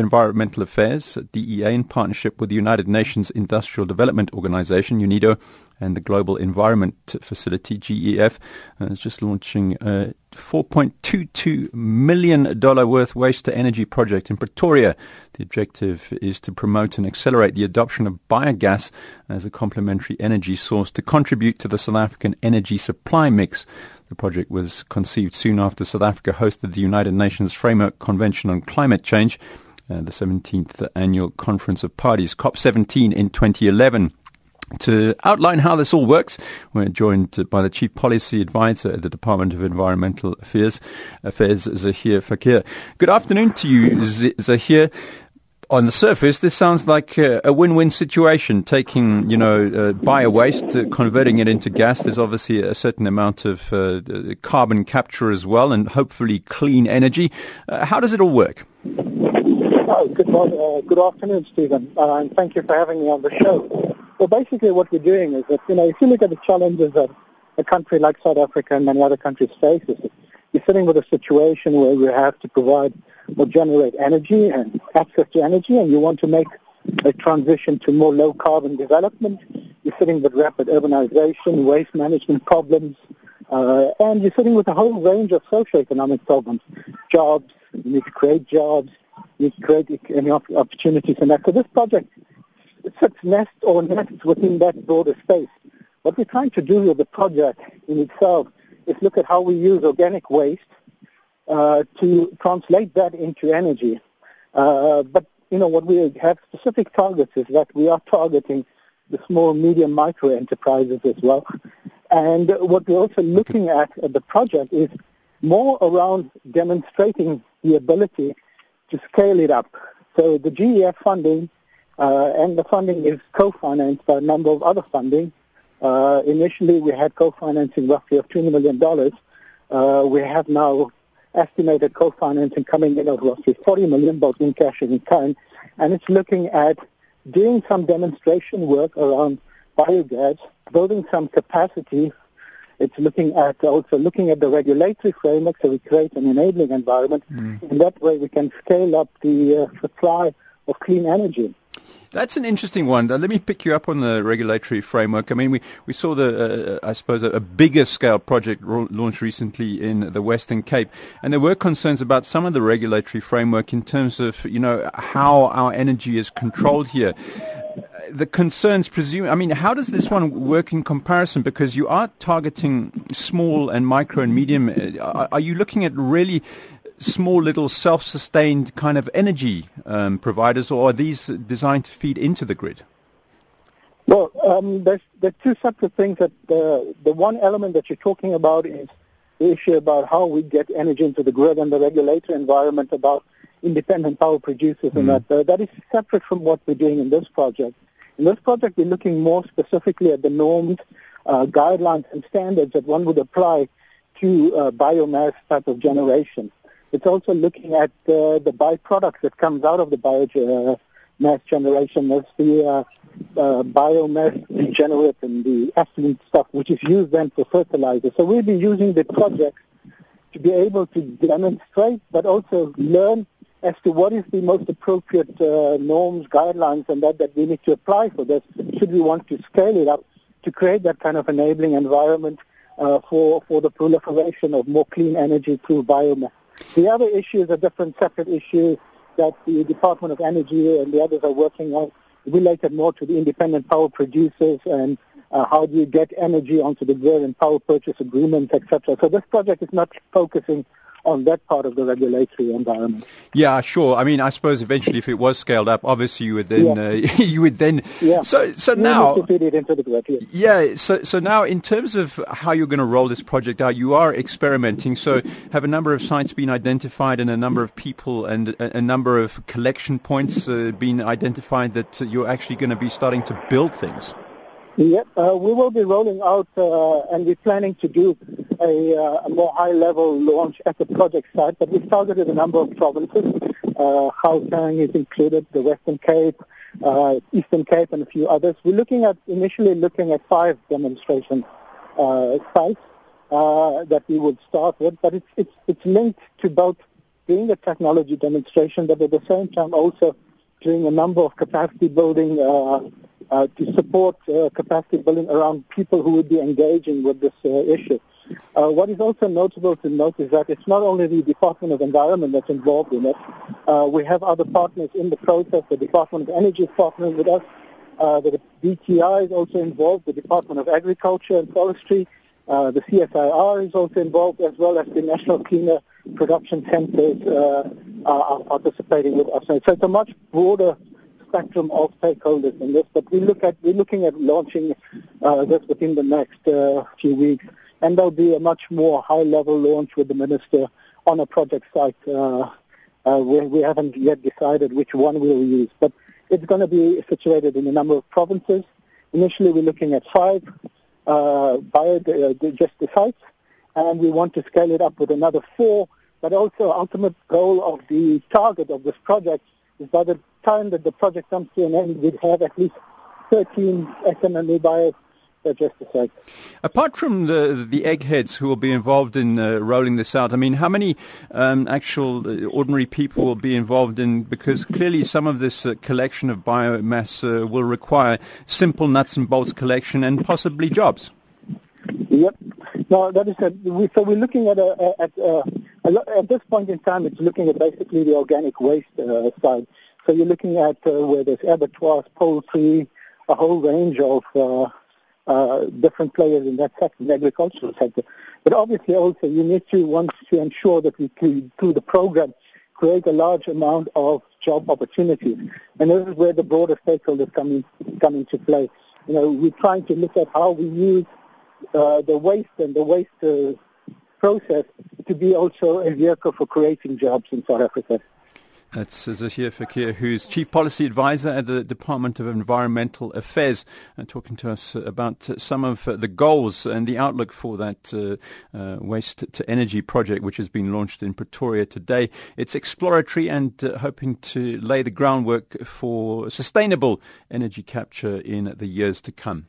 Environmental Affairs, DEA, in partnership with the United Nations Industrial Development Organization, UNIDO, and the Global Environment Facility, GEF, uh, is just launching a $4.22 million worth waste to energy project in Pretoria. The objective is to promote and accelerate the adoption of biogas as a complementary energy source to contribute to the South African energy supply mix. The project was conceived soon after South Africa hosted the United Nations Framework Convention on Climate Change uh, the 17th Annual Conference of Parties, COP17 in 2011. To outline how this all works, we're joined by the Chief Policy Advisor at the Department of Environmental Affairs, Affairs Zahir Fakir. Good afternoon to you, Zahir on the surface, this sounds like a, win-win situation. Taking, you know, uh, bio waste, uh, converting it into gas. There's obviously a certain amount of uh, carbon capture as well, and hopefully clean energy. Uh, how does it all work? Good morning, uh, good afternoon, Stephen, uh, and thank you for having me on the show. Well, basically, what we're doing is that, you know, if you look at the challenges that a country like South Africa and many other countries faces, you're sitting with a situation where you have to provide or generate energy and access to energy, and you want to make a transition to more low-carbon development. You're sitting with rapid urbanization, waste management problems, uh, and you're sitting with a whole range of socio-economic problems. Jobs, you need to create jobs, create any opportunities and that. So this project sits nest or nests within that broader space. What we're trying to do with the project in itself is look at how we use organic waste uh, to translate that into energy. Uh, but, you know, what we have specific targets is that we are targeting the small, medium, micro enterprises as well. And what we're also looking at at the project is more around demonstrating the ability to scale it up. So the GEF funding, uh, and the funding is co-financed by a number of other funding. Uh, initially, we had co-financing roughly of $20 million. Uh, we have now estimated co-financing coming in of roughly 40 million, both in cash and in kind, and it's looking at doing some demonstration work around biogas, building some capacity. It's looking at also looking at the regulatory framework so we create an enabling environment. Mm. In that way, we can scale up the uh, supply of clean energy. That's an interesting one. Uh, let me pick you up on the regulatory framework. I mean, we, we saw the, uh, I suppose, a, a, bigger scale project ro- launched recently in the Western Cape, and there were concerns about some of the regulatory framework in terms of, you know, how our energy is controlled here. The concerns presume, I mean, how does this one work in comparison? Because you are targeting small and micro and medium. Uh, are, you looking at really small little self-sustained kind of energy um, providers, or are these designed to feed into the grid? Well, um, there's, there's two separate things. That the, the one element that you're talking about is the issue about how we get energy into the grid and the regulatory environment about independent power producers mm. and that. Uh, that is separate from what we're doing in this project. In this project, we're looking more specifically at the norms, uh, guidelines, and standards that one would apply to uh, biomass type of generation. It's also looking at uh, the byproducts that comes out of the biomass generation. That's the uh, uh, biomass regenerate and the effluent stuff, which is used then for fertilizer. So we'll be using the project to be able to demonstrate, but also learn as to what is the most appropriate uh, norms, guidelines, and that, that we need to apply for this should we want to scale it up to create that kind of enabling environment uh, for, for the proliferation of more clean energy through biomass. The other issue is a different separate issue that the Department of Energy and the others are working on related more to the independent power producers and uh, how do you get energy onto the grid and power purchase agreements, etc. So this project is not focusing on that part of the regulatory environment. Yeah, sure. I mean, I suppose eventually, if it was scaled up, obviously you would then yeah. uh, you would then. Yeah. So so you now. Yeah. So so now, in terms of how you're going to roll this project out, you are experimenting. So have a number of sites been identified, and a number of people and a, a number of collection points uh, been identified that you're actually going to be starting to build things. Yep, uh, we will be rolling out, uh, and we're planning to do a, uh, a, more high-level launch at the project site. But we've targeted a number of provinces. Uh, Gauteng is included, the Western Cape, uh, Eastern Cape, and a few others. We're looking at initially looking at five demonstration uh, sites uh, that we would start with, but it's it's it's linked to both doing a technology demonstration, but at the same time also doing a number of capacity building uh, to support uh, capacity building around people who would be engaging with this uh, issue. Uh, what is also notable to note is that it's not only the Department of Environment that's involved in it. Uh, we have other partners in the process. The Department of Energy is partnering with us. Uh, the DTI is also involved. The Department of Agriculture and Forestry. The CSIR is also involved, as well as the National Cleaner Production Centers uh, are participating with us. So it's a much broader spectrum of stakeholders in this, but we look at we're looking at launching uh, this within the next uh, few weeks and there'll be a much more high-level launch with the minister on a project site. Uh, uh, we, we haven't yet decided which one we'll use, but it's going to be situated in a number of provinces. Initially, we're looking at five uh, biodigester uh, sites, and we want to scale it up with another four. But also, ultimate goal of the target of this project is by the time that the project comes to an end, we'd have at least 13 SMME just a Apart from the the eggheads who will be involved in uh, rolling this out, I mean, how many um, actual uh, ordinary people will be involved in? Because clearly, some of this uh, collection of biomass uh, will require simple nuts and bolts collection and possibly jobs. Yep. No, that is a, we, so we're looking at a, at a, at this point in time, it's looking at basically the organic waste uh, side. So you're looking at uh, where there's abattoirs, poultry, a whole range of uh, different players in that sector, the agricultural sector. But obviously also you need to want to ensure that we through the program, create a large amount of job opportunities. And this is where the broader stakeholders come, in, come into play. You know, we're trying to look at how we use uh, the waste and the waste uh, process to be also a vehicle for creating jobs in South Africa. That's Zahir Fakir, who's Chief Policy Advisor at the Department of Environmental Affairs, uh, talking to us about some of the goals and the outlook for that uh, uh, waste to energy project, which has been launched in Pretoria today. It's exploratory and uh, hoping to lay the groundwork for sustainable energy capture in the years to come.